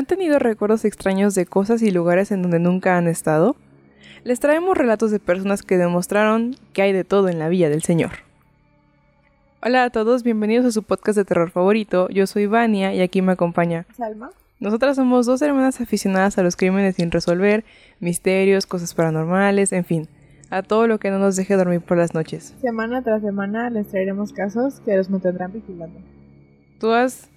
¿Han tenido recuerdos extraños de cosas y lugares en donde nunca han estado? Les traemos relatos de personas que demostraron que hay de todo en la Villa del Señor. Hola a todos, bienvenidos a su podcast de terror favorito. Yo soy Vania y aquí me acompaña Salma. Nosotras somos dos hermanas aficionadas a los crímenes sin resolver, misterios, cosas paranormales, en fin, a todo lo que no nos deje dormir por las noches. Semana tras semana les traeremos casos que los mantendrán vigilando. ¿Tú has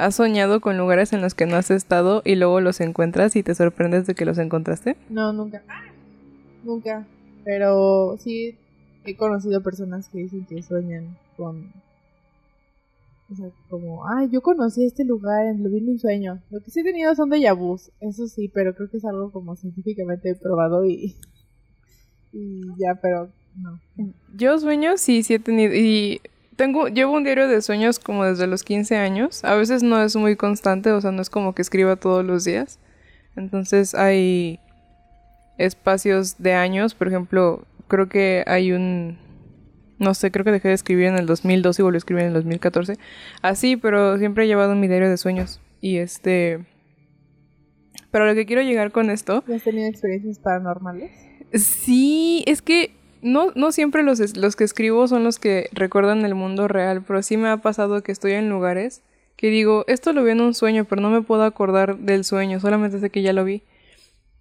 ¿Has soñado con lugares en los que no has estado y luego los encuentras y te sorprendes de que los encontraste? No, nunca. Nunca. Pero sí he conocido personas que dicen que sueñan con... O sea, como, ay, yo conocí este lugar, lo vi en un sueño. Lo que sí he tenido son de vus, eso sí, pero creo que es algo como científicamente probado y... Y ya, pero no. Yo sueño sí, sí he tenido... Y tengo, llevo un diario de sueños como desde los 15 años. A veces no es muy constante, o sea, no es como que escriba todos los días. Entonces hay espacios de años, por ejemplo, creo que hay un... No sé, creo que dejé de escribir en el 2012 y volví a escribir en el 2014. Así, pero siempre he llevado mi diario de sueños. Y este... Pero lo que quiero llegar con esto... ¿Has tenido experiencias paranormales? Sí, es que no, no siempre los, los que escribo son los que recuerdan el mundo real, pero sí me ha pasado que estoy en lugares que digo, esto lo vi en un sueño, pero no me puedo acordar del sueño, solamente sé que ya lo vi.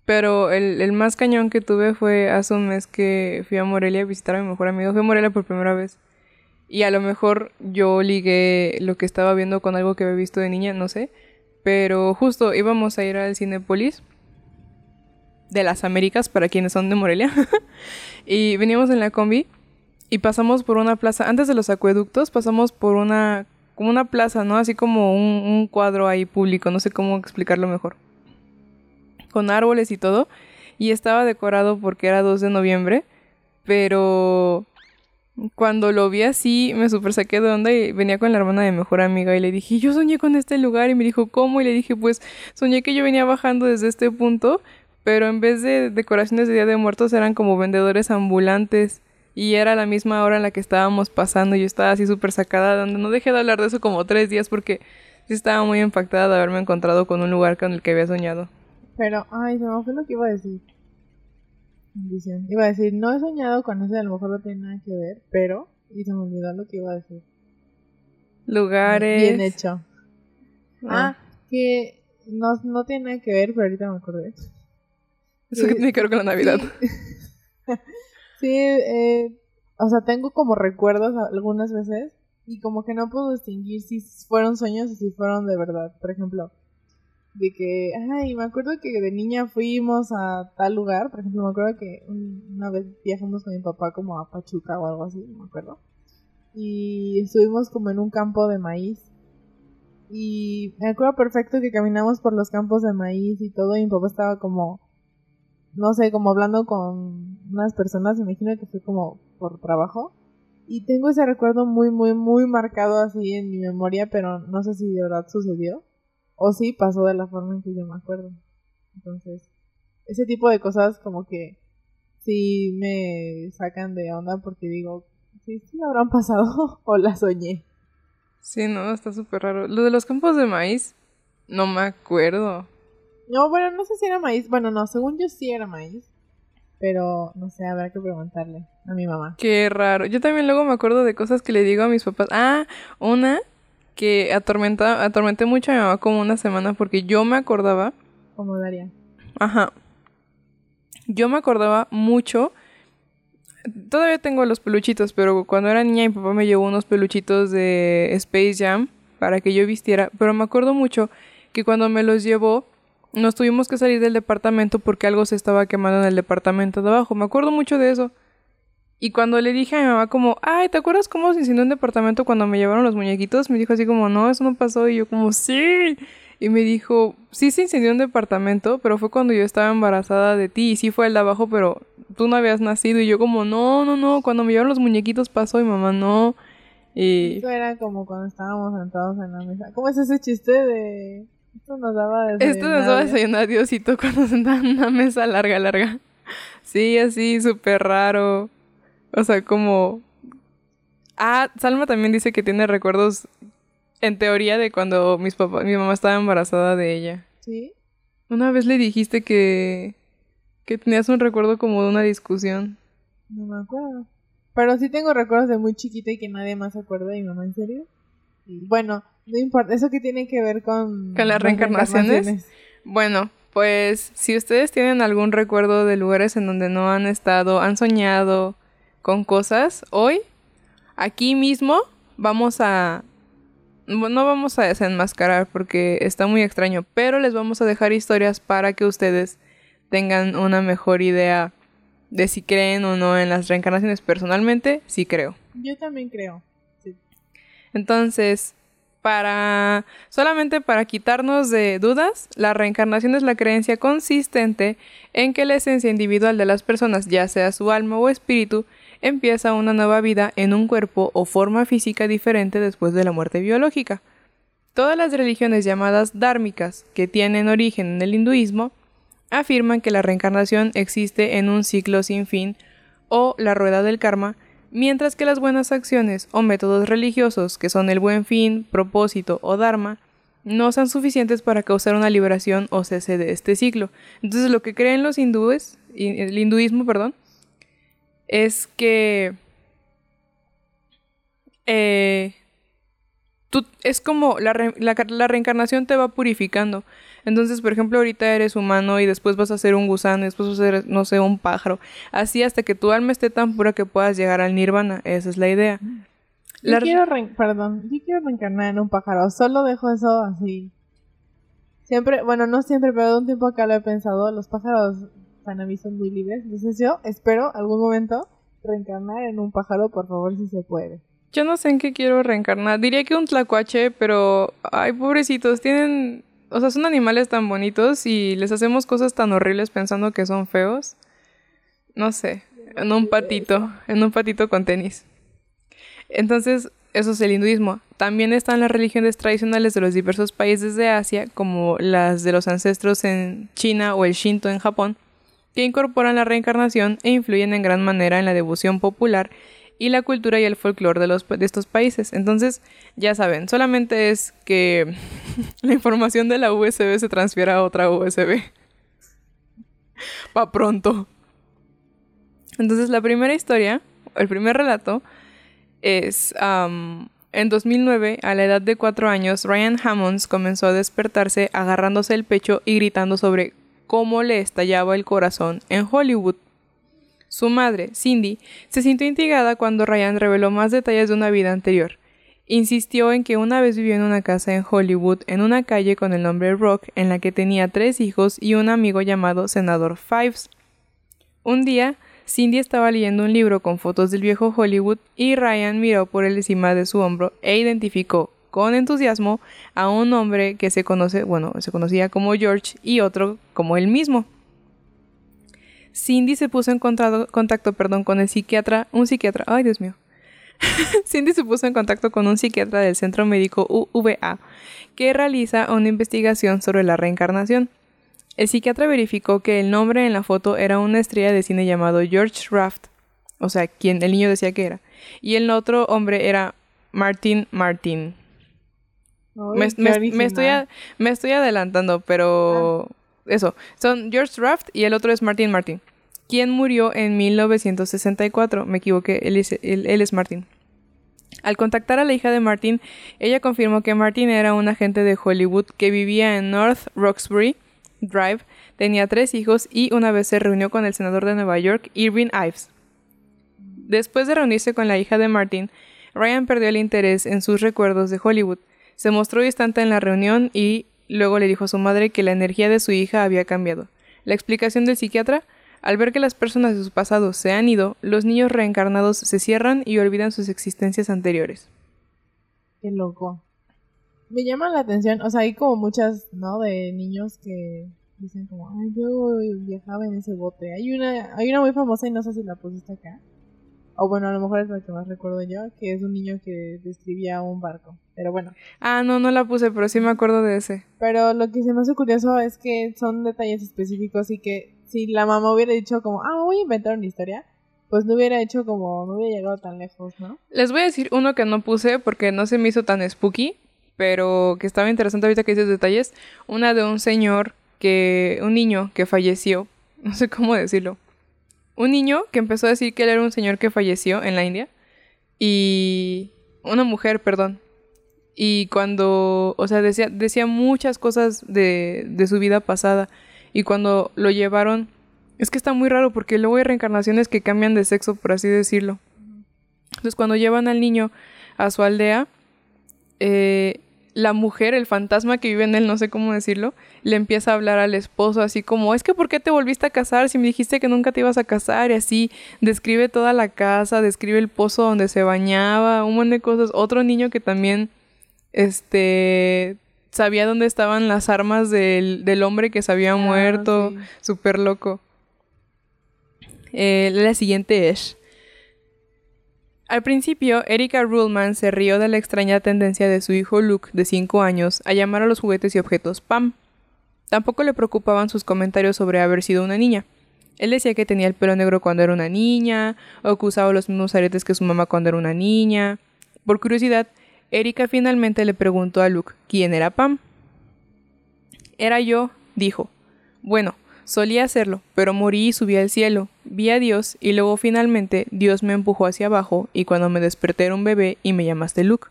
Pero el, el más cañón que tuve fue hace un mes que fui a Morelia a visitar a mi mejor amigo. Fui a Morelia por primera vez. Y a lo mejor yo ligué lo que estaba viendo con algo que había visto de niña, no sé. Pero justo íbamos a ir al Cinepolis de las Américas, para quienes son de Morelia. y veníamos en la combi y pasamos por una plaza, antes de los acueductos, pasamos por una, como una plaza, ¿no? Así como un, un cuadro ahí público, no sé cómo explicarlo mejor. Con árboles y todo. Y estaba decorado porque era 2 de noviembre, pero cuando lo vi así, me super saqué de onda y venía con la hermana de mejor amiga y le dije, yo soñé con este lugar y me dijo, ¿cómo? Y le dije, pues soñé que yo venía bajando desde este punto pero en vez de decoraciones de Día de Muertos eran como vendedores ambulantes y era la misma hora en la que estábamos pasando y yo estaba así súper sacada, donde no dejé de hablar de eso como tres días porque sí estaba muy impactada de haberme encontrado con un lugar con el que había soñado. Pero, ay, se me fue lo que iba a decir. Iba a decir, no he soñado con ese, a lo mejor no tiene nada que ver, pero, y se me olvidó lo que iba a decir. Lugares. Bien hecho. Ah, ah que no, no tiene nada que ver, pero ahorita me acordé. Eso que tiene que ver con la Navidad. Sí, eh, o sea, tengo como recuerdos algunas veces y como que no puedo distinguir si fueron sueños o si fueron de verdad. Por ejemplo, de que, ay, me acuerdo que de niña fuimos a tal lugar. Por ejemplo, me acuerdo que una vez viajamos con mi papá como a Pachuca o algo así, no me acuerdo. Y estuvimos como en un campo de maíz. Y me acuerdo perfecto que caminamos por los campos de maíz y todo y mi papá estaba como no sé, como hablando con unas personas, me imagino que fue como por trabajo. Y tengo ese recuerdo muy, muy, muy marcado así en mi memoria, pero no sé si de verdad sucedió. O si pasó de la forma en que yo me acuerdo. Entonces, ese tipo de cosas como que sí me sacan de onda porque digo, sí, sí me habrán pasado o la soñé. Sí, no, está súper raro. Lo de los campos de maíz, no me acuerdo. No, bueno, no sé si era maíz. Bueno, no, según yo sí era maíz. Pero no sé, habrá que preguntarle a mi mamá. Qué raro. Yo también luego me acuerdo de cosas que le digo a mis papás. Ah, una que atormenta, atormenté mucho a mi mamá como una semana porque yo me acordaba. Como Daria. Ajá. Yo me acordaba mucho. Todavía tengo los peluchitos, pero cuando era niña mi papá me llevó unos peluchitos de Space Jam para que yo vistiera. Pero me acuerdo mucho que cuando me los llevó nos tuvimos que salir del departamento porque algo se estaba quemando en el departamento de abajo. Me acuerdo mucho de eso. Y cuando le dije a mi mamá como, ay, ¿te acuerdas cómo se incendió un departamento cuando me llevaron los muñequitos? Me dijo así como, no, eso no pasó. Y yo como, sí. Y me dijo, sí se incendió un departamento, pero fue cuando yo estaba embarazada de ti. Y sí fue el de abajo, pero tú no habías nacido. Y yo como, no, no, no, cuando me llevaron los muñequitos pasó y mamá no. Y... Eso era como cuando estábamos sentados en la mesa. ¿Cómo es ese chiste de... Esto nos daba desayunar. Esto nos daba desayunar Diosito cuando sentaban en una mesa larga, larga. Sí, así, súper raro. O sea, como... Ah, Salma también dice que tiene recuerdos, en teoría, de cuando mis papás, mi mamá estaba embarazada de ella. ¿Sí? Una vez le dijiste que, que tenías un recuerdo como de una discusión. No me acuerdo. Pero sí tengo recuerdos de muy chiquita y que nadie más se acuerda. ¿Y mamá, en serio? Bueno, no importa. ¿Eso qué tiene que ver con, ¿Con las reencarnaciones? Bueno, pues si ustedes tienen algún recuerdo de lugares en donde no han estado, han soñado con cosas, hoy, aquí mismo, vamos a... No vamos a desenmascarar porque está muy extraño, pero les vamos a dejar historias para que ustedes tengan una mejor idea de si creen o no en las reencarnaciones. Personalmente, sí creo. Yo también creo. Sí. Entonces, para solamente para quitarnos de dudas, la reencarnación es la creencia consistente en que la esencia individual de las personas, ya sea su alma o espíritu, empieza una nueva vida en un cuerpo o forma física diferente después de la muerte biológica. Todas las religiones llamadas dármicas, que tienen origen en el hinduismo, afirman que la reencarnación existe en un ciclo sin fin o la rueda del karma, mientras que las buenas acciones o métodos religiosos, que son el buen fin, propósito o dharma, no son suficientes para causar una liberación o cese de este ciclo. Entonces lo que creen los hindúes, el hinduismo, perdón, es que eh, tú, es como la, la, reencarnación te va purificando. Entonces, por ejemplo, ahorita eres humano y después vas a ser un gusano, y después vas a ser, no sé, un pájaro. Así hasta que tu alma esté tan pura que puedas llegar al nirvana. Esa es la idea. Yo quiero, perdón, yo quiero reencarnar en un pájaro. Solo dejo eso así. Siempre, bueno, no siempre, pero de un tiempo acá lo he pensado. Los pájaros para mí son muy libres. Entonces yo espero algún momento reencarnar en un pájaro, por favor, si se puede. Yo no sé en qué quiero reencarnar. Diría que un tlacuache, pero... Ay, pobrecitos, tienen... O sea, son animales tan bonitos y les hacemos cosas tan horribles pensando que son feos. No sé, en un patito, en un patito con tenis. Entonces, eso es el hinduismo. También están las religiones tradicionales de los diversos países de Asia, como las de los ancestros en China o el Shinto en Japón, que incorporan la reencarnación e influyen en gran manera en la devoción popular y la cultura y el folclore de, los, de estos países. Entonces, ya saben, solamente es que la información de la USB se transfiera a otra USB. Pa' pronto. Entonces, la primera historia, el primer relato, es... en 2009, a la edad de 4 años, Ryan Hammonds comenzó a despertarse agarrándose el pecho y gritando sobre cómo le estallaba el corazón en Hollywood. Su madre, Cindy, se sintió intrigada cuando Ryan reveló más detalles de una vida anterior. Insistió en que una vez vivió en una casa en Hollywood, en una calle con el nombre Rock, en la que tenía tres hijos y un amigo llamado Senador Fives. Un día, Cindy estaba leyendo un libro con fotos del viejo Hollywood y Ryan miró por el encima de su hombro e identificó con entusiasmo a un hombre que se conoce, bueno, se conocía como George y otro como él mismo. Cindy se puso en contacto, perdón, con el psiquiatra, un psiquiatra, ay Dios mío. Cindy se puso en contacto con un psiquiatra del Centro Médico UVA, que realiza una investigación sobre la reencarnación. El psiquiatra verificó que el nombre en la foto era una estrella de cine llamado George Raft, o sea, quien el niño decía que era, y el otro hombre era Martin Martin. me, estoy me, estoy adelantando, pero ah. Eso, son George Raft y el otro es Martin Martin quien murió en 1964. Me equivoqué, él es, él, Martin. Al contactar a la hija de Martin, ella confirmó que Martin era un agente de Hollywood que vivía en North Roxbury Drive, tenía tres hijos y una vez se reunió con el senador de Nueva York, Irving Ives. Después de reunirse con la hija de Martin, Ryan perdió el interés en sus recuerdos de Hollywood. Se mostró distante en la reunión y luego le dijo a su madre que la energía de su hija había cambiado. La explicación del psiquiatra al ver que las personas de su pasado se han ido, los niños reencarnados se cierran y olvidan sus existencias anteriores. Qué loco. Me llama la atención, o sea, hay como muchas, ¿no? De niños que dicen como, ay, yo viajaba en ese bote. Hay una, hay una muy famosa y no sé si la pusiste acá. O bueno, a lo mejor es la que más recuerdo yo, que es un niño que describía un barco. Pero bueno. Ah, no, no la puse, pero sí me acuerdo de ese. Pero lo que se me hace curioso es que son detalles específicos y que si la mamá hubiera dicho como, ah, voy a inventar una historia, pues no hubiera hecho como, no hubiera llegado tan lejos, ¿no? Les voy a decir uno que no puse porque no se me hizo tan spooky, pero que estaba interesante ahorita que dices detalles. Una de un señor que, un niño que falleció, no sé cómo decirlo. Un niño que empezó a decir que él era un señor que falleció en la India. Y una mujer, perdón. Y cuando, o sea, decía, decía muchas cosas de, de su vida pasada. Y cuando lo llevaron, es que está muy raro porque luego hay reencarnaciones que cambian de sexo, por así decirlo. Entonces cuando llevan al niño a su aldea, eh, la mujer, el fantasma que vive en él, no sé cómo decirlo, le empieza a hablar al esposo así como, es que ¿por qué te volviste a casar si me dijiste que nunca te ibas a casar? Y así describe toda la casa, describe el pozo donde se bañaba, un montón de cosas. Otro niño que también, este, sabía dónde estaban las armas del, del hombre que se había ah, muerto, súper loco. Eh, la siguiente es... Al principio, Erika Ruhlman se rió de la extraña tendencia de su hijo Luke, de 5 años, a llamar a los juguetes y objetos Pam. Tampoco le preocupaban sus comentarios sobre haber sido una niña. Él decía que tenía el pelo negro cuando era una niña, o que usaba los mismos aretes que su mamá cuando era una niña. Por curiosidad, Erika finalmente le preguntó a Luke quién era Pam. Era yo, dijo. Bueno, Solía hacerlo, pero morí y subí al cielo. Vi a Dios y luego finalmente Dios me empujó hacia abajo y cuando me desperté era un bebé y me llamaste Luke.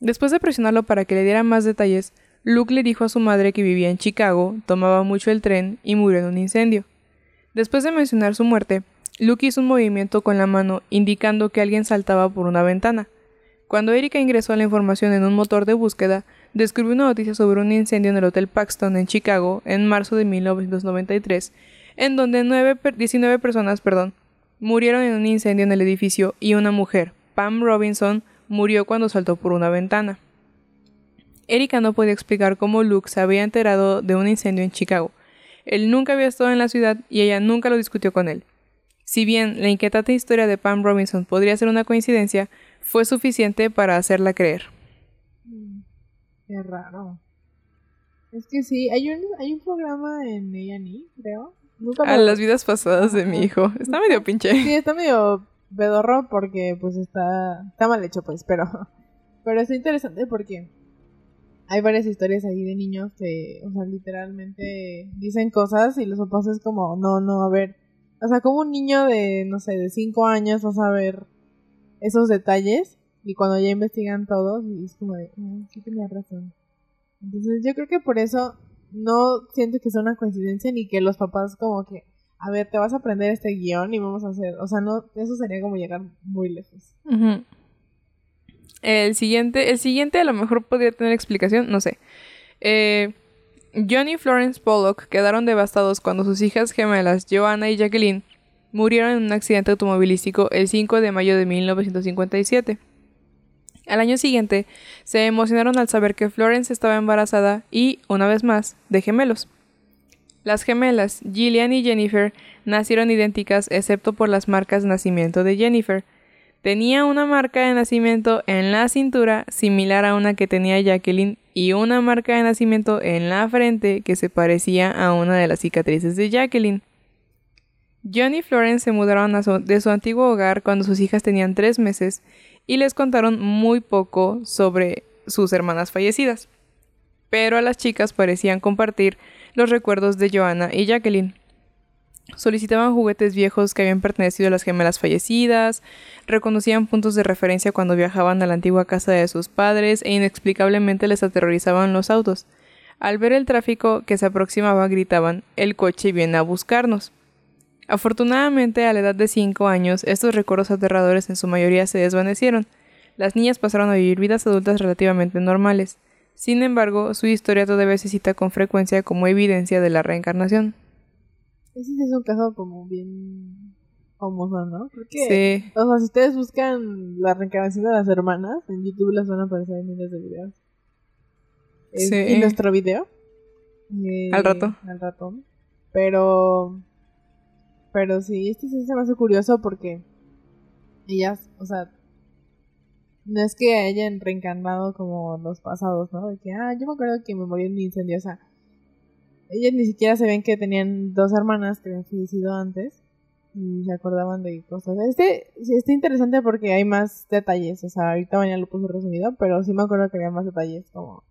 Después de presionarlo para que le diera más detalles, Luke le dijo a su madre que vivía en Chicago, tomaba mucho el tren y murió en un incendio. Después de mencionar su muerte, Luke hizo un movimiento con la mano indicando que alguien saltaba por una ventana. Cuando Erika ingresó la información en un motor de búsqueda, descubrió una noticia sobre un incendio en el Hotel Paxton en Chicago en marzo de 1993, en donde 19 personas perdón, murieron en un incendio en el edificio y una mujer, Pam Robinson, murió cuando saltó por una ventana. Erika no podía explicar cómo Luke se había enterado de un incendio en Chicago. Él nunca había estado en la ciudad y ella nunca lo discutió con él. Si bien la inquietante historia de Pam Robinson podría ser una coincidencia, fue suficiente para hacerla creer. Qué raro. Es que sí, hay un, hay un programa en A&E, creo. a las vidas pasadas de mi hijo. Está medio pinche. Sí, está medio pedorro porque pues está, está mal hecho pues, pero, pero está interesante porque hay varias historias ahí de niños que, o sea, literalmente dicen cosas y los papás es como, no, no, a ver, o sea, como un niño de, no sé, de 5 años va a saber esos detalles y cuando ya investigan todos es como de, ah, sí tenía razón. Entonces yo creo que por eso no siento que sea una coincidencia ni que los papás como que, a ver, te vas a aprender este guion y vamos a hacer, o sea, no, eso sería como llegar muy lejos. El siguiente, el siguiente a lo mejor podría tener explicación, no sé. Eh, John y Florence Pollock quedaron devastados cuando sus hijas gemelas, Joanna y Jacqueline, murieron en un accidente automovilístico el 5 de mayo de 1957. Al año siguiente, se emocionaron al saber que Florence estaba embarazada y, una vez más, de gemelos. Las gemelas, Gillian y Jennifer, nacieron idénticas excepto por las marcas de nacimiento de Jennifer. Tenía una marca de nacimiento en la cintura similar a una que tenía Jacqueline y una marca de nacimiento en la frente que se parecía a una de las cicatrices de Jacqueline. John y Florence se mudaron de su antiguo hogar cuando sus hijas tenían tres meses y les contaron muy poco sobre sus hermanas fallecidas. Pero a las chicas parecían compartir los recuerdos de Joanna y Jacqueline. Solicitaban juguetes viejos que habían pertenecido a las gemelas fallecidas, reconocían puntos de referencia cuando viajaban a la antigua casa de sus padres e inexplicablemente les aterrorizaban los autos. Al ver el tráfico que se aproximaba gritaban El coche viene a buscarnos. Afortunadamente, a la edad de 5 años, estos recuerdos aterradores en su mayoría se desvanecieron. Las niñas pasaron a vivir vidas adultas relativamente normales. Sin embargo, su historia todavía se cita con frecuencia como evidencia de la reencarnación. Ese es un caso como bien famoso, ¿no? Porque, sí. O sea, si ustedes buscan la reencarnación de las hermanas, en YouTube les van a aparecer miles de videos. Sí. ¿Y nuestro video? al rato. Al rato. Pero pero sí, este sí se me hace curioso porque ellas, o sea, no es que hayan reencarnado como los pasados, ¿no? De que, ah, yo me acuerdo que me morí en un incendio, o sea, ellas ni siquiera se ven que tenían dos hermanas que habían fallecido antes y se acordaban de cosas. Este sí, está interesante porque hay más detalles, o sea, ahorita mañana lo puse resumido, pero sí me acuerdo que había más detalles como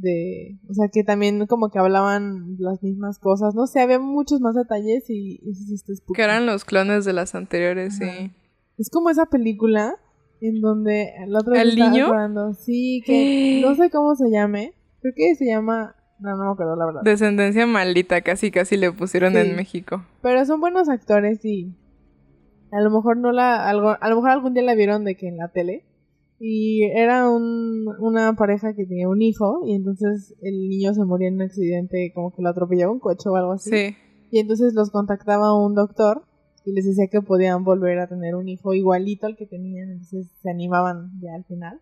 de, o sea, que también como que hablaban las mismas cosas, no sé, había muchos más detalles y, y sí está spooky. Que eran los clones de las anteriores, Ajá. sí. Es como esa película en donde el otro ¿El niño? acordando, sí, que no sé cómo se llame, creo que se llama, no, no me acuerdo la verdad. Descendencia maldita, casi casi le pusieron Sí. en México. Pero son buenos actores y a lo mejor no la, algo, a lo mejor algún día la vieron de que en la tele. Y era un, una pareja que tenía un hijo y entonces el niño se moría en un accidente como que lo atropellaba un coche o algo así. Sí. Y entonces los contactaba un doctor y les decía que podían volver a tener un hijo igualito al que tenían, entonces se animaban ya al final.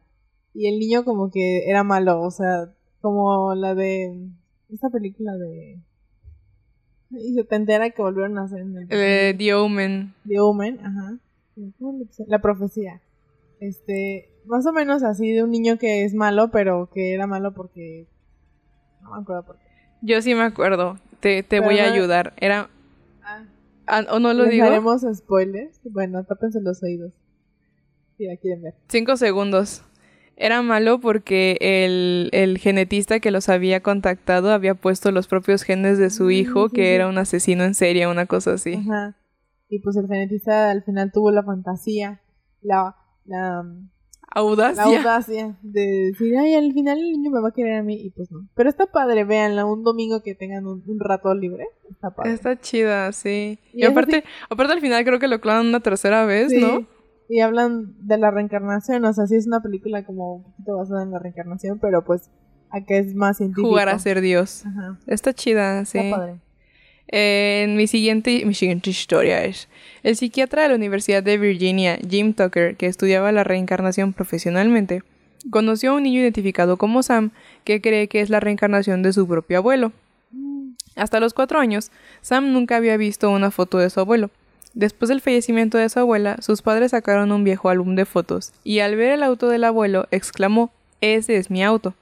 Y el niño como que era malo, o sea, como la de esta película de... Y se te entera que volvieron a hacer en el... Eh, The Omen. The Omen, ajá. La profecía. Este, más o menos así de un niño que es malo, pero que era malo porque... No me acuerdo por qué. Yo sí me acuerdo. Te, te voy a no- ayudar. Era. Ah, ah, ¿O no lo ¿Les digo? haremos spoilers? Bueno, tápense los oídos. Si la quieren ver. Cinco segundos. Era malo porque el, el genetista que los había contactado había puesto los propios genes de su Mm, hijo, sí, que sí. era un asesino en serie, una cosa así. Ajá. Y pues el genetista al final tuvo la fantasía, la, la, la Audacia. de decir, ay, al final el niño me va a querer a mí. Y pues no. Pero está padre, véanla, un domingo que tengan un, un rato libre. Está padre. Está chida, sí. Y aparte, aparte al final creo que lo clonan una tercera vez, Sí. ¿no? Y hablan de la reencarnación, o sea, sí es una película como un poquito basada en la reencarnación, pero pues acá es más científico. Jugar a ser Dios. Ajá. Está chida, sí. Está padre. Eh, mi, siguiente, mi siguiente historia es, el psiquiatra de la Universidad de Virginia, Jim Tucker, que estudiaba la reencarnación profesionalmente, conoció a un niño identificado como Sam, que cree que es la reencarnación de su propio abuelo. Hasta los cuatro años, Sam nunca había visto una foto de su abuelo. Después del fallecimiento de su abuela, sus padres sacaron un viejo álbum de fotos, y al ver el auto del abuelo, exclamó, Ese es mi auto.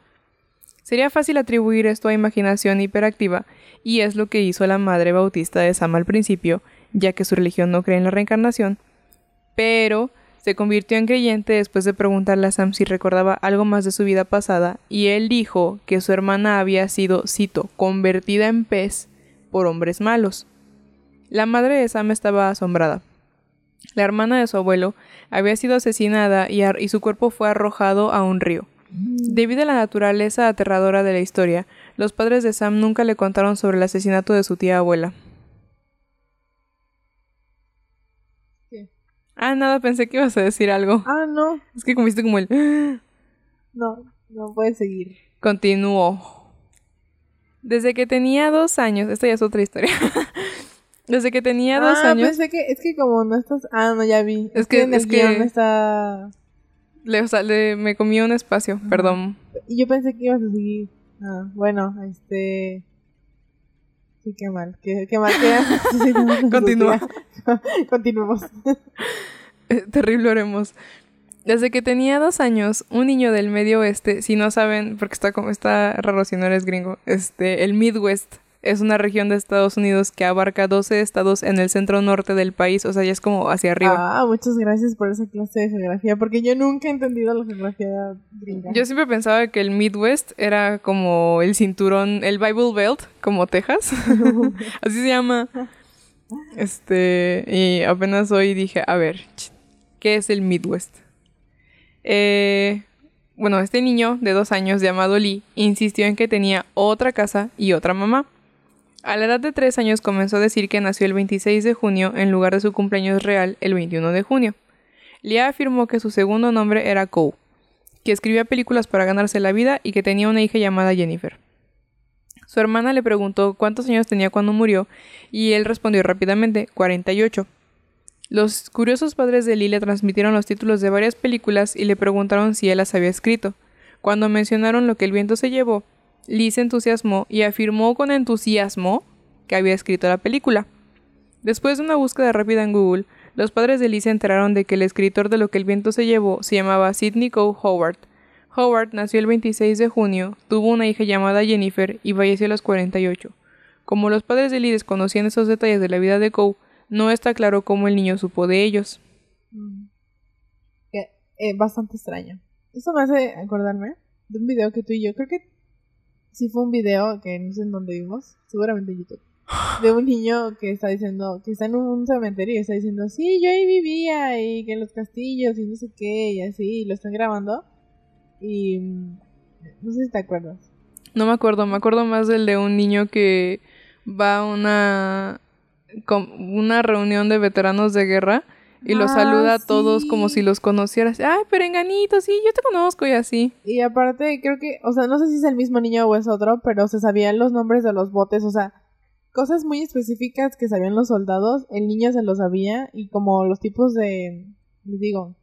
Sería fácil atribuir esto a imaginación hiperactiva, y es lo que hizo la madre bautista de Sam al principio, ya que su religión no cree en la reencarnación, pero se convirtió en creyente después de preguntarle a Sam si recordaba algo más de su vida pasada, y él dijo que su hermana había sido, cito, convertida en pez por hombres malos. La madre de Sam estaba asombrada. La hermana de su abuelo había sido asesinada y, y su cuerpo fue arrojado a un río. Debido a la naturaleza aterradora de la historia, los padres de Sam nunca le contaron sobre el asesinato de su tía abuela. ¿Qué? Ah, nada, pensé que ibas a decir algo. Ah, no, Es que comiste como el... no, no puedes seguir. Continuó. Desde que tenía dos años, esta ya es otra historia. Desde que tenía dos ah, años, pensé que, es que como no estás, ah, no, ya vi. Es Es, que, que- en el es que- está, le, o sea, le- me comí un espacio, Ajá. perdón. y yo pensé que ibas a seguir. Ah, bueno, este, sí, qué mal, qué, qué mal que Continúa. Continuemos. Eh, Terrible oremos. Desde que tenía dos años, un niño del medio oeste, si no saben, porque está como está raro si no eres gringo, este, el Midwest es una región de Estados Unidos que abarca 12 estados en el centro norte del país, o sea, ya es como hacia arriba. Ah, muchas gracias por esa clase de geografía, porque yo nunca he entendido la geografía gringa. Yo siempre pensaba que el Midwest era como el cinturón, el Bible Belt, como Texas. Así se llama. Este, y apenas hoy dije, a ver, ¿qué es el Midwest? Eh, bueno, este niño de dos años llamado Lee insistió en que tenía otra casa y otra mamá. A la edad de tres años comenzó a decir que nació el 26 de junio en lugar de su cumpleaños real el 21 de junio. Lee afirmó que su segundo nombre era Coe, que escribía películas para ganarse la vida y que tenía una hija llamada Jennifer. Su hermana le preguntó cuántos años tenía cuando murió y él respondió rápidamente 48. Los curiosos padres de Lee le transmitieron los títulos de varias películas y le preguntaron si él las había escrito. Cuando mencionaron lo que el viento se llevó, Lee se entusiasmó y afirmó con entusiasmo que había escrito la película. Después de una búsqueda rápida en Google, los padres de Lee se enteraron de que el escritor de Lo que el viento se llevó se llamaba Sidney Coe Howard. Howard nació el 26 de junio, tuvo una hija llamada Jennifer y falleció a los 48. Como los padres de Lee desconocían esos detalles de la vida de Coe, No está claro cómo el niño supo de ellos. Mm. Eh, bastante extraño. Eso me hace acordarme de un video que tú y yo, creo que sí fue un video que no sé en dónde vimos, seguramente en YouTube, de un niño que está diciendo, que está en un cementerio y está diciendo, sí, yo ahí vivía y que en los castillos y no sé qué y así, lo están grabando. Y mm, no sé si te acuerdas. No me acuerdo, me acuerdo más del de un niño que va a una, una reunión de veteranos de guerra y los saluda a ah, todos como si los conocieras. Ay, perenganito, sí, yo te conozco y así. Y aparte, creo que, o sea, no sé si es el mismo niño o es otro, pero se sabían los nombres de los botes, o sea, cosas muy específicas que sabían los soldados, el niño se lo sabía y como los tipos de, les digo,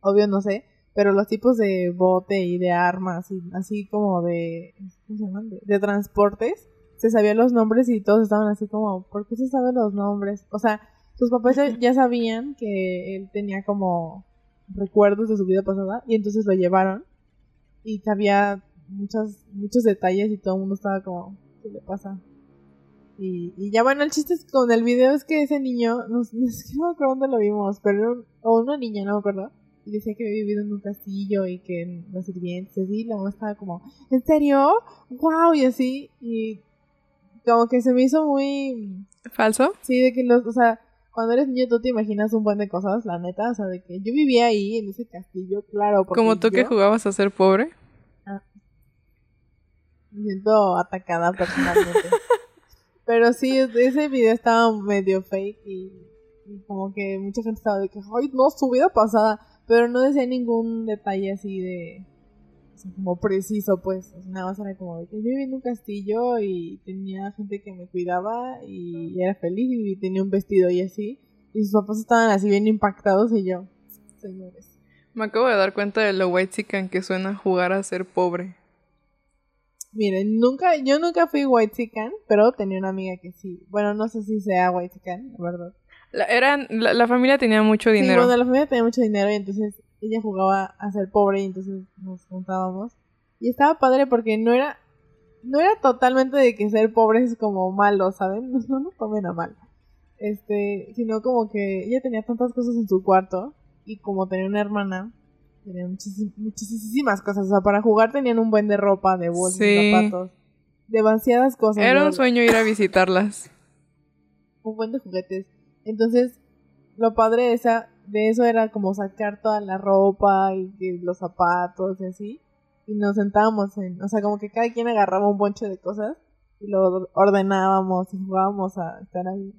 obvio no sé, pero los tipos de bote y de armas y así como de, ¿cómo se llaman? De, transportes, se sabían los nombres y todos estaban así como, ¿por qué se saben los nombres? O sea, sus papás ya, sabían que él tenía como recuerdos de su vida pasada y entonces lo llevaron y sabía muchos, muchos detalles y todo el mundo estaba como, ¿qué le pasa? Y, y ya bueno, el chiste es con el video es que ese niño, no, sé no me acuerdo dónde lo vimos, pero o una niña, no me acuerdo, y decía que había vivido en un castillo y que los sirvientes, y la mamá estaba como, ¿en serio? ¡Wow! Y así, y como que se me hizo muy... ¿Falso? Sí, de que los, o sea, cuando eres niño tú te imaginas un buen de cosas, la neta, o sea, de que yo vivía ahí, en ese castillo, claro. Como tú que jugabas a ser pobre. Ah, me siento atacada personalmente. Pero sí, ese video estaba medio fake y, como que mucha gente estaba de que, ay, no, su vida pasada. Pero no decía ningún detalle así de, como preciso, pues. nada más era como que yo vivía en un castillo y tenía gente que me cuidaba y era feliz y tenía un vestido y así. Y sus papás estaban así bien impactados y yo, señores. Me acabo de dar cuenta de lo white chican que suena jugar a ser pobre. Miren, nunca, yo nunca fui white chican, pero tenía una amiga que sí. Bueno, no sé si sea white chican, la verdad. La, eran, la, familia tenía mucho dinero. Sí, bueno, la familia tenía mucho dinero y entonces ella jugaba a ser pobre y entonces nos juntábamos. Y estaba padre porque no era, no era totalmente de que ser pobre es como malo, ¿saben? No, no comen a mal. Este, sino como que ella tenía tantas cosas en su cuarto y como tenía una hermana, tenía muchísimas cosas. O sea, para jugar tenían un buen de ropa, de bolsas, de zapatos, demasiadas cosas. Era un sueño ir a visitarlas. un buen de juguetes. Entonces, lo padre de esa de eso era como sacar toda la ropa y, los zapatos y así. Y nos sentábamos en, o sea, como que cada quien agarraba un bonche de cosas y lo ordenábamos y jugábamos a estar ahí.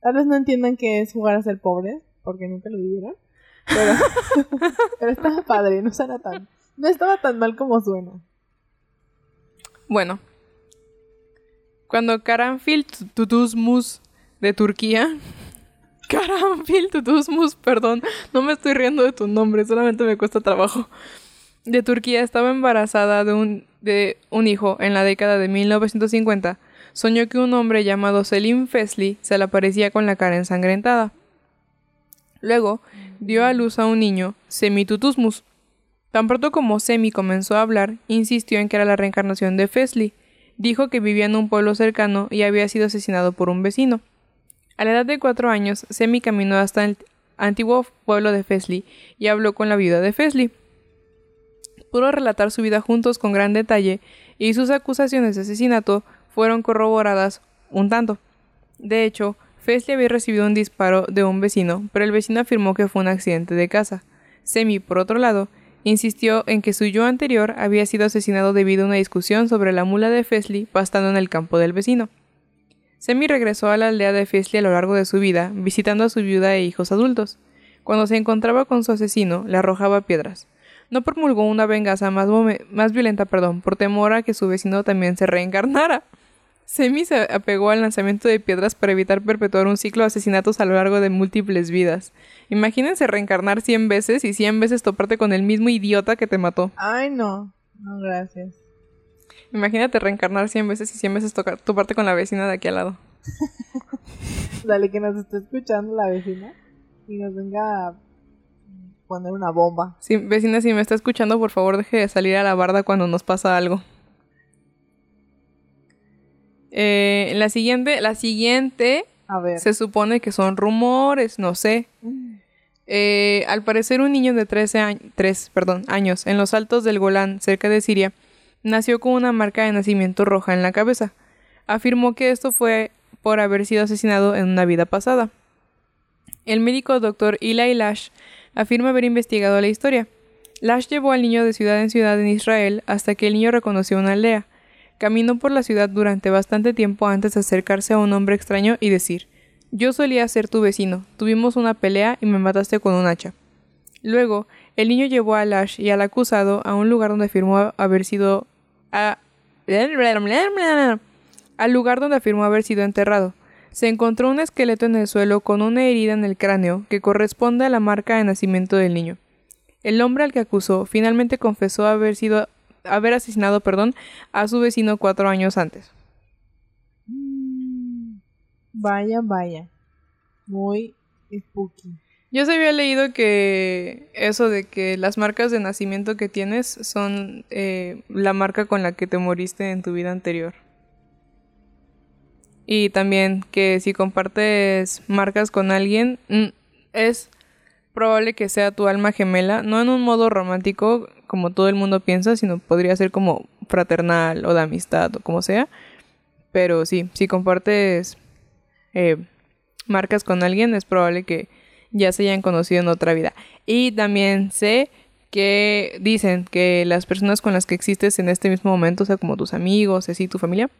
Tal vez no entiendan qué es jugar a ser pobres, porque nunca lo vivieron. Pero, estaba padre, no suena tan, no estaba tan mal como suena. Bueno, cuando Karanfil Tutuzmus de Turquía Karanfil Tutuzmus, perdón, no me estoy riendo de tu nombre, solamente me cuesta trabajo. De Turquía estaba embarazada de un, de un hijo en la década de 1950. Soñó que un hombre llamado Selim Fesley se le aparecía con la cara ensangrentada. Luego dio a luz a un niño, Semitutuzmus. Tan pronto como Semi comenzó a hablar, insistió en que era la reencarnación de Fesley. Dijo que vivía en un pueblo cercano y había sido asesinado por un vecino. A la edad de cuatro años, Semi caminó hasta el antiguo pueblo de Fesley y habló con la viuda de Fesley. Pudo relatar su vida juntos con gran detalle y sus acusaciones de asesinato fueron corroboradas un tanto. De hecho, Fesley había recibido un disparo de un vecino, pero el vecino afirmó que fue un accidente de casa. Semi, por otro lado, insistió en que su yo anterior había sido asesinado debido a una discusión sobre la mula de Fesley pastando en el campo del vecino. Semi regresó a la aldea de Fesley a lo largo de su vida, visitando a su viuda e hijos adultos. Cuando se encontraba con su asesino, le arrojaba piedras. No promulgó una venganza más, más violenta perdón, por temor a que su vecino también se reencarnara. Semi se apegó al lanzamiento de piedras para evitar perpetuar un ciclo de asesinatos a lo largo de múltiples vidas. Imagínense reencarnar cien veces y cien veces toparte con el mismo idiota que te mató. Ay, no. No, gracias. Imagínate reencarnar 100 veces y 100 veces tocar tu parte con la vecina de aquí al lado. Dale, que nos esté escuchando la vecina y nos venga a poner una bomba. Sí, vecina, si me está escuchando, por favor deje de salir a la barda cuando nos pasa algo. Eh, la siguiente, la siguiente A ver. Se supone que son rumores, no sé. Eh, al parecer un niño de 13 años, perdón, años en los altos del Golán, cerca de Siria, nació con una marca de nacimiento roja en la cabeza. Afirmó que esto fue por haber sido asesinado en una vida pasada. El médico Dr. Eli Lash afirma haber investigado la historia. Lash llevó al niño de ciudad en ciudad en Israel hasta que el niño reconoció una aldea. Caminó por la ciudad durante bastante tiempo antes de acercarse a un hombre extraño y decir Yo solía ser tu vecino, tuvimos una pelea y me mataste con un hacha. Luego, el niño llevó a Lash y al acusado a un lugar donde afirmó haber sido al lugar donde afirmó haber sido enterrado se encontró un esqueleto en el suelo con una herida en el cráneo que corresponde a la marca de nacimiento del niño. El hombre al que acusó finalmente confesó haber sido haber asesinado, perdón, a su vecino cuatro años antes. Vaya, vaya. Muy spooky. Yo se había leído que eso de que las marcas de nacimiento que tienes son eh, la marca con la que te moriste en tu vida anterior. Y también que si compartes marcas con alguien, mm, es probable que sea tu alma gemela, no en un modo romántico como todo el mundo piensa, sino podría ser como fraternal o de amistad o como sea. Pero sí, si compartes eh, marcas con alguien, es probable que ya se hayan conocido en otra vida. Y también sé que dicen que las personas con las que existes en este mismo momento, o sea, como tus amigos, así, tu familia,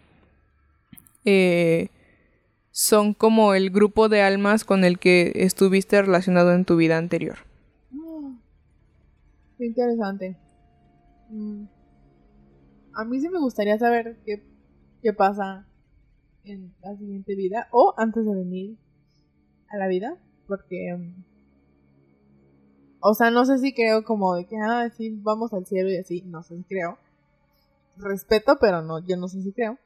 eh, son como el grupo de almas con el que estuviste relacionado en tu vida anterior. qué interesante. Mm. A mí sí me gustaría saber qué, qué pasa en la siguiente vida o antes de venir a la vida, porque... O sea, no sé si creo como de que, ah, sí, vamos al cielo y así, no sé si creo. Respeto, pero no, yo no sé si creo.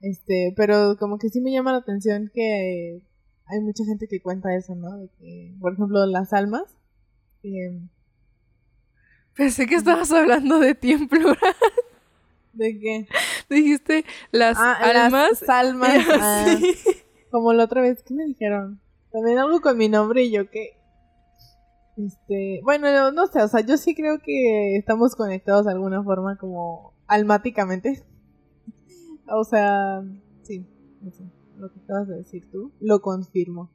Este, pero como que sí me llama la atención que hay mucha gente que cuenta eso, ¿no? De que, por ejemplo, las almas. Pensé que estabas hablando de ti en plural. ¿De qué? Dijiste las ah, almas. Las almas. Ah, como la otra vez, ¿qué me dijeron? También algo con mi nombre y yo que. Este. Bueno, no sé, o sea, yo sí creo que estamos conectados de alguna forma, como almáticamente. O sea, sí, lo que acabas de decir tú, lo confirmo.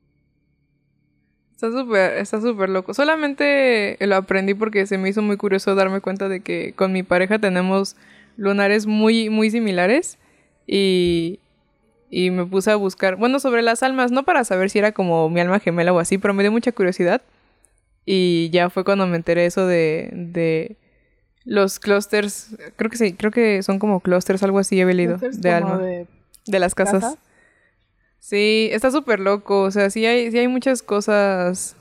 Está súper, está súper loco. Solamente lo aprendí porque se me hizo muy curioso darme cuenta de que con mi pareja tenemos lunares muy, muy similares. Y, y me puse a buscar, bueno, sobre las almas, no para saber si era como mi alma gemela o así, pero me dio mucha curiosidad. Y ya fue cuando me enteré eso de, de los clusters, creo que sí, creo que son como clusters, algo así he leído, de alma. De, las casas. Sí, está súper loco, o sea, sí hay, sí hay muchas cosas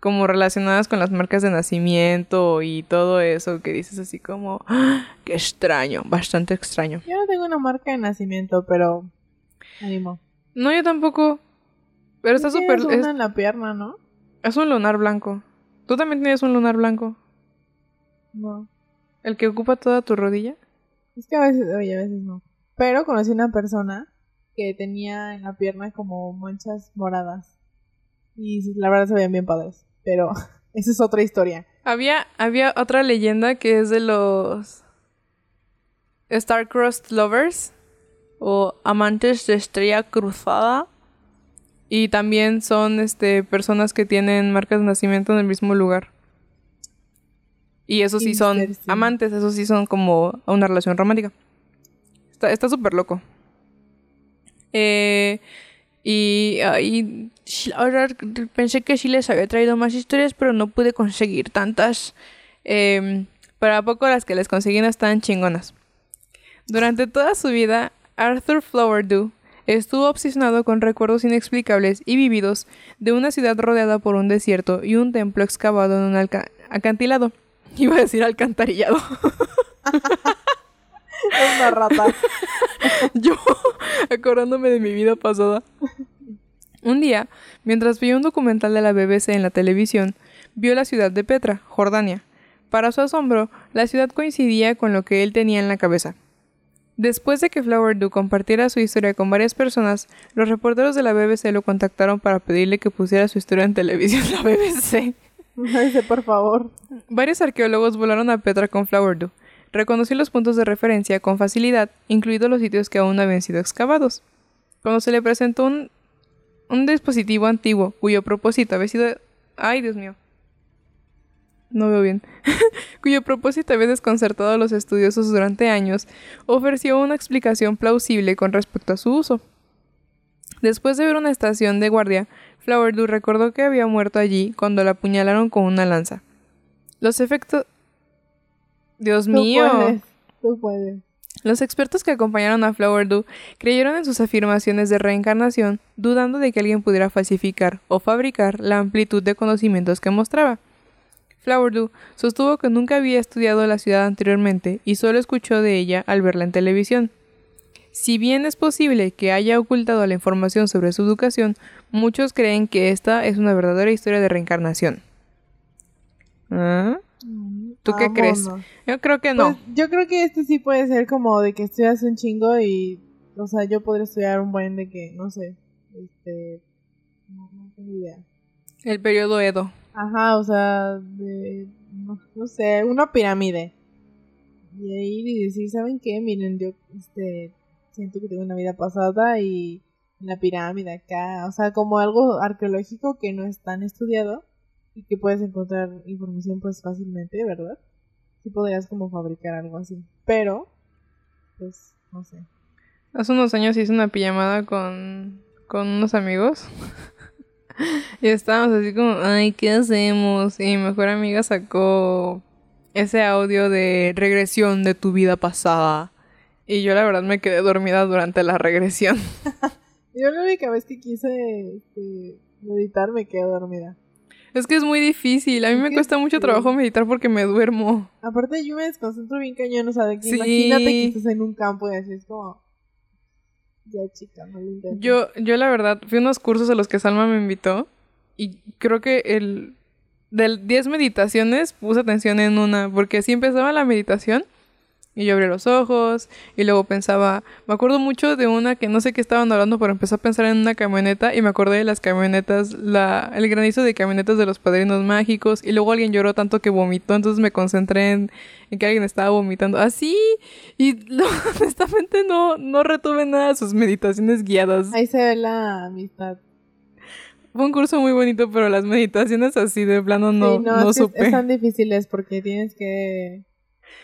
como relacionadas con las marcas de nacimiento y todo eso que dices así como, ¡Ah! qué extraño, bastante extraño. Yo no tengo una marca de nacimiento, pero ánimo. No, yo tampoco. Pero está súper... Es una en la pierna, ¿no? Es un lunar blanco. ¿Tú también tienes un lunar blanco? No. ¿El que ocupa toda tu rodilla? Es que a veces, oye, a veces no. Pero conocí una persona que tenía en la pierna como manchas moradas. Y la verdad se veían bien padres. Pero esa es otra historia. Había, había otra leyenda que es de los Star-Crossed Lovers o amantes de estrella cruzada. Y también son este personas que tienen marcas de nacimiento en el mismo lugar. Y esos sí son amantes, esos sí son como una relación romántica. Está súper loco. Eh, y, ahora pensé que sí les había traído más historias, pero no pude conseguir tantas. Eh, pero a poco las que les conseguí no estaban chingonas. Durante toda su vida, Arthur Flowerdew estuvo obsesionado con recuerdos inexplicables y vividos de una ciudad rodeada por un desierto y un templo excavado en un acantilado. Iba a decir alcantarillado. es una rata. Yo, acordándome de mi vida pasada. Un día, mientras veía un documental de la BBC en la televisión, vio la ciudad de Petra, Jordania. Para su asombro, la ciudad coincidía con lo que él tenía en la cabeza. Después de que Flower Dew compartiera su historia con varias personas, los reporteros de la BBC lo contactaron para pedirle que pusiera su historia en televisión la BBC. Dice, por favor. Varios arqueólogos volaron a Petra con Flower Dew. Reconoció los puntos de referencia con facilidad, incluidos los sitios que aún no habían sido excavados. Cuando se le presentó un, un dispositivo antiguo cuyo propósito había sido... ¡Ay, Dios mío! No veo bien, cuyo propósito había desconcertado a los estudiosos durante años, ofreció una explicación plausible con respecto a su uso. Después de ver una estación de guardia, Flowerdew recordó que había muerto allí cuando la apuñalaron con una lanza. Los efectos... Dios mío. Tú puedes. Los expertos que acompañaron a Flowerdew creyeron en sus afirmaciones de reencarnación, dudando de que alguien pudiera falsificar o fabricar la amplitud de conocimientos que mostraba. Flowerdew sostuvo que nunca había estudiado la ciudad anteriormente y solo escuchó de ella al verla en televisión. Si bien es posible que haya ocultado la información sobre su educación, muchos creen que esta es una verdadera historia de reencarnación. ¿Ah? ¿Tú qué crees? Yo creo que no. Pues, yo creo que este sí puede ser como de que estudias un chingo y, o sea, yo podría estudiar un buen de que, no sé, este, no tengo idea. El periodo Edo. Ajá, o sea, de, no, sé, una pirámide. Y ahí decir, ¿saben qué? Miren, yo este, siento que tengo una vida pasada y la pirámide acá, o sea, como algo arqueológico que no es tan estudiado y que puedes encontrar información pues fácilmente, ¿verdad? Sí podrías como fabricar algo así, pero, pues, no sé. Hace unos años hice una pijamada con, con unos amigos y estábamos así como, ay, ¿qué hacemos? Y mi mejor amiga sacó ese audio de regresión de tu vida pasada. Y yo la verdad me quedé dormida durante la regresión. yo la única vez que quise este, meditar me quedé dormida. Es que es muy difícil. A mí me cuesta mucho trabajo meditar porque me duermo. Aparte, yo me desconcentro bien cañón. O sea, de que imagínate que estás en un campo y así es como. Yo, yo la verdad, fui a unos cursos a los que Salma me invitó y creo que el... De 10 meditaciones puse atención en una, porque así empezaba la meditación y yo abrí los ojos y luego pensaba, me acuerdo mucho de una que no sé qué estaban hablando, pero empecé a pensar en una camioneta y me acordé de las camionetas, la, el granizo de camionetas de los padrinos mágicos y luego alguien lloró tanto que vomitó, entonces me concentré en, que alguien estaba vomitando así y honestamente no, no retuve nada de sus meditaciones guiadas. Ahí se ve la amistad. Fue un curso muy bonito, pero las meditaciones así de plano no, no, no supe. Es difíciles porque tienes que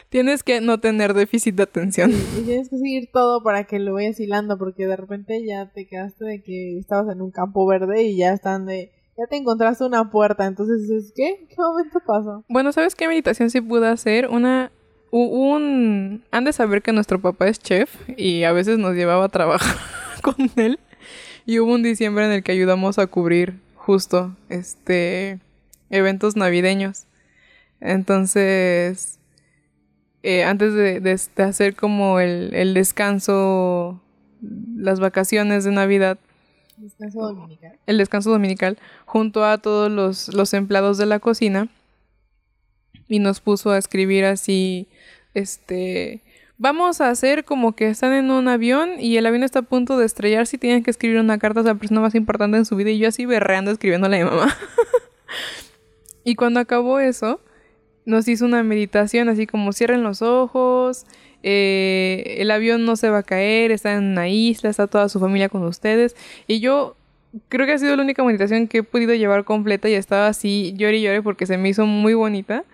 Tienes que no tener déficit de atención. y tienes que seguir todo para que lo vayas hilando, porque de repente ya te quedaste de que estabas en un campo verde y ya están de. Ya te encontraste una puerta, entonces dices, ¿qué? ¿Qué momento pasó? Bueno, ¿sabes qué meditación sí pude hacer? Una. Un. Han de saber que nuestro papá es chef y a veces nos llevaba a trabajar con él. Y hubo un diciembre en el que ayudamos a cubrir justo este eventos navideños. Entonces, eh, antes de, hacer como el, descanso, las vacaciones de Navidad. Descanso dominical. El descanso dominical, junto a todos los, los empleados de la cocina. Y nos puso a escribir así, este, vamos a hacer como que están en un avión y el avión está a punto de estrellarse y tienen que escribir una carta a la persona más importante en su vida y yo así berreando escribiéndole a mi mamá. y cuando acabó eso, nos hizo una meditación así como cierren los ojos, eh, el avión no se va a caer, está en una isla, está toda su familia con ustedes. Y yo creo que ha sido la única meditación que he podido llevar completa y estaba así llore y porque se me hizo muy bonita.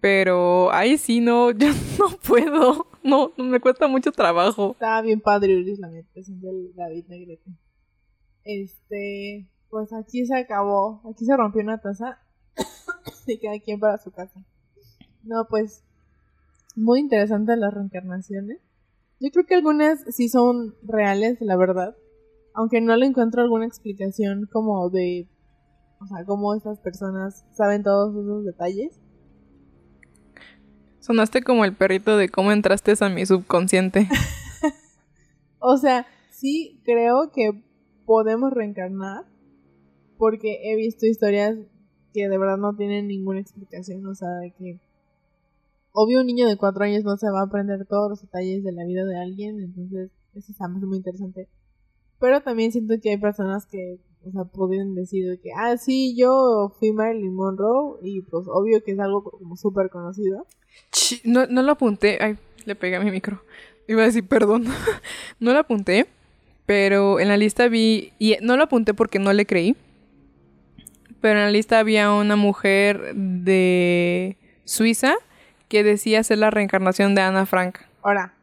Pero ahí sí no, yo no puedo, no, me cuesta mucho trabajo. Estaba bien padre la meditación del David Negrete. Este, pues aquí se acabó, aquí se rompió una taza y cada quien para su casa. No, pues muy interesantes las reencarnaciones. Yo creo que algunas sí son reales, la verdad. Aunque no le encuentro alguna explicación como de, o sea, cómo estas personas saben todos esos detalles. Sonaste como el perrito de cómo entraste a mi subconsciente. o sea, sí creo que podemos reencarnar porque he visto historias que de verdad no tienen ninguna explicación, o sea, de que obvio un niño de cuatro años no se va a aprender todos los detalles de la vida de alguien, entonces eso es muy interesante. Pero también siento que hay personas que, o sea, pueden decir que, ah, sí, yo fui Marilyn Monroe y pues obvio que es algo como súper conocido. No, no lo apunté, ay, le pegué a mi micro. Iba a decir perdón. no lo apunté, pero en la lista vi, y no lo apunté porque no le creí, pero en la lista había una mujer de Suiza que decía ser la reencarnación de Ana Frank. Ahora,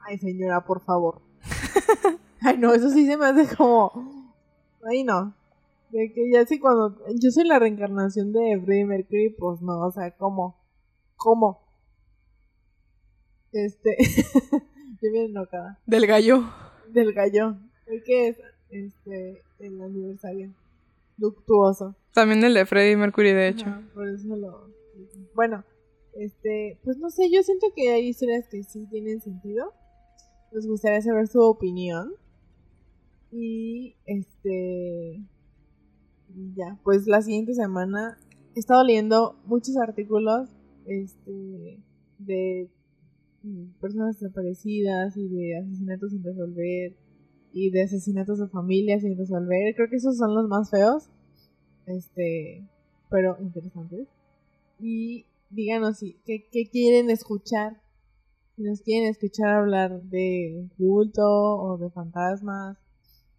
ay señora, por favor. ay no, eso sí se me hace como, ay no, de que ya sí cuando yo soy la reencarnación de Freddie Mercury, pues no, o sea, ¿cómo? ¿Cómo? Este, yo bien enojada. Del gallo. Del gallo. ¿Qué es? Este, el aniversario. Luctuoso. También el de Freddie Mercury, de hecho. por eso lo... Bueno, este, pues no sé, yo siento que hay historias que sí tienen sentido. Nos gustaría saber su opinión. Y este ya, pues la siguiente semana he estado leyendo muchos artículos este de personas desaparecidas y de asesinatos sin resolver y de asesinatos de familias sin resolver. Creo que esos son los más feos. Este, pero interesantes. Y díganos si, ¿qué, quieren escuchar. Si nos quieren escuchar hablar de culto o de fantasmas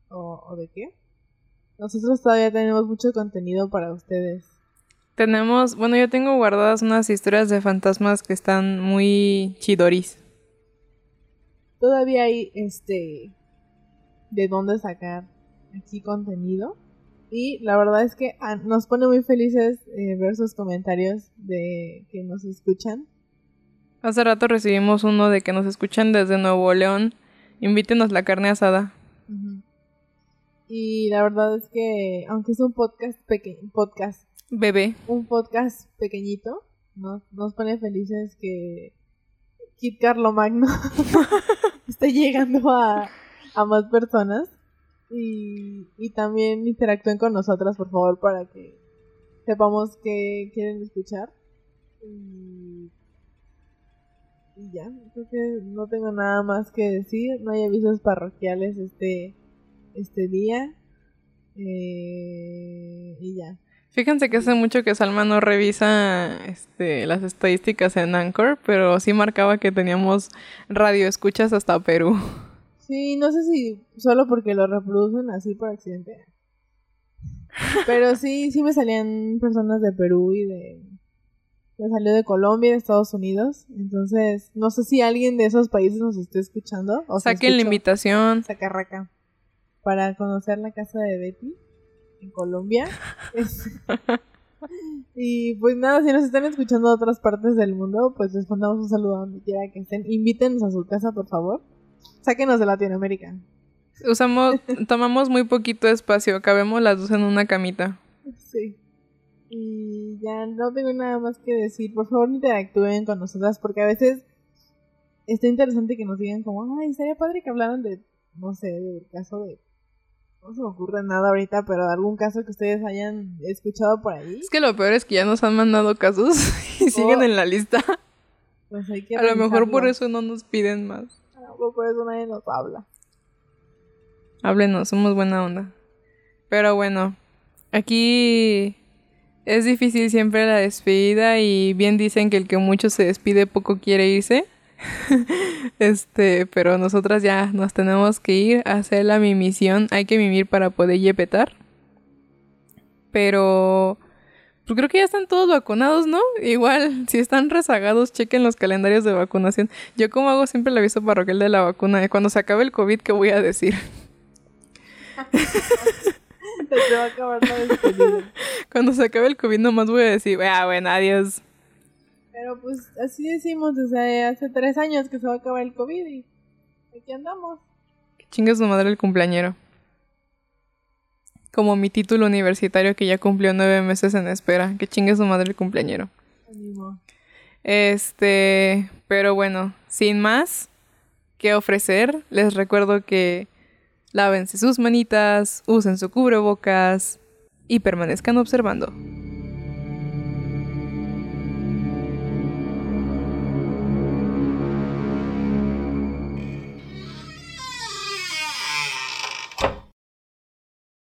o, o de qué. Nosotros todavía tenemos mucho contenido para ustedes. Tenemos, bueno, yo tengo guardadas unas historias de fantasmas que están muy chidoris. Todavía hay, este, de dónde sacar aquí contenido. Y la verdad es que ah, nos pone muy felices eh, ver sus comentarios de que nos escuchan. Hace rato recibimos uno de que nos escuchan desde Nuevo León. Invítenos la carne asada. Y la verdad es que, aunque es un podcast pequeño, podcast. Bebé. Un podcast pequeñito, nos, nos pone felices que Kit Carlo Magno esté llegando a, a más personas. Y, y también interactúen con nosotras, por favor, para que sepamos que quieren escuchar. Y, y ya, creo que no tengo nada más que decir. No hay avisos parroquiales este, este día. Eh, y ya. Fíjense que hace mucho que Salma no revisa este, las estadísticas en Anchor, pero sí marcaba que teníamos radio escuchas hasta Perú. Sí, no sé si solo porque lo reproducen así por accidente. Pero sí, sí me salían personas de Perú y de... Me salió de Colombia y de Estados Unidos. Entonces, no sé si alguien de esos países nos esté escuchando. O Saquen la invitación. Sacarraca. Para conocer la casa de Betty en Colombia. y pues nada, si nos están escuchando de otras partes del mundo, pues les mandamos un saludo a donde quiera que estén. Invítenos a su casa, por favor. Sáquenos de Latinoamérica. Usamos, tomamos muy poquito espacio, cabemos las dos en una camita. Sí. Y ya no tengo nada más que decir. Por favor, interactúen con nosotras porque a veces está interesante que nos digan como, ay, sería padre que hablaran de, no sé, del caso de... No se me ocurre nada ahorita, pero de algún caso que ustedes hayan escuchado por ahí. Es que lo peor es que ya nos han mandado casos y siguen oh. en la lista. Pues hay que a lo mejor por eso no nos piden más por eso nadie nos habla. Háblenos, somos buena onda. Pero bueno, aquí es difícil siempre la despedida y bien dicen que el que mucho se despide poco quiere irse. este, pero nosotras ya nos tenemos que ir a hacer la mimisión. Hay que mimir para poder yepetar. Pero pues creo que ya están todos vacunados, ¿no? Igual, si están rezagados, chequen los calendarios de vacunación. Yo como hago siempre el aviso parroquial de la vacuna. De cuando se acabe el COVID, ¿qué voy a decir? se va a acabar la Cuando se acabe el COVID nomás voy a decir, ah, bueno, adiós. Pero pues así decimos desde hace tres años que se va a acabar el COVID y aquí andamos. Que chingue su madre el cumpleañero como mi título universitario que ya cumplió nueve meses en espera. Que chingue su madre el cumpleañero. Este, pero bueno, sin más que ofrecer, les recuerdo que lávense sus manitas, usen su cubrebocas y permanezcan observando.